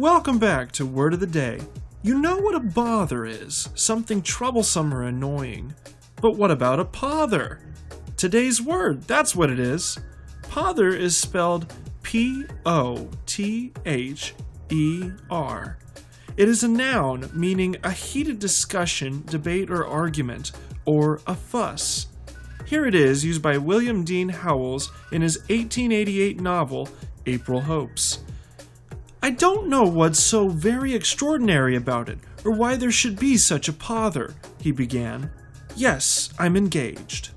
Welcome back to Word of the Day. You know what a bother is something troublesome or annoying. But what about a pother? Today's word, that's what it is. Pother is spelled P O T H E R. It is a noun meaning a heated discussion, debate, or argument, or a fuss. Here it is, used by William Dean Howells in his 1888 novel, April Hopes. I don't know what's so very extraordinary about it, or why there should be such a pother, he began. Yes, I'm engaged.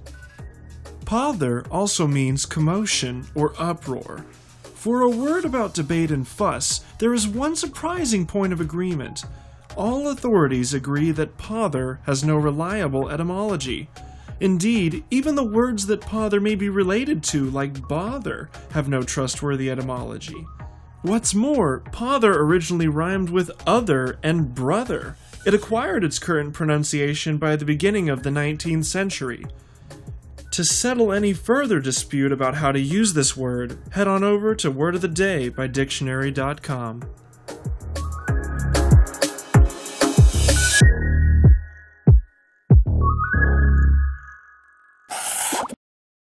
Pother also means commotion or uproar. For a word about debate and fuss, there is one surprising point of agreement. All authorities agree that pother has no reliable etymology. Indeed, even the words that pother may be related to, like bother, have no trustworthy etymology. What's more, pother originally rhymed with other and brother. It acquired its current pronunciation by the beginning of the 19th century. To settle any further dispute about how to use this word, head on over to Word of the Day by Dictionary.com.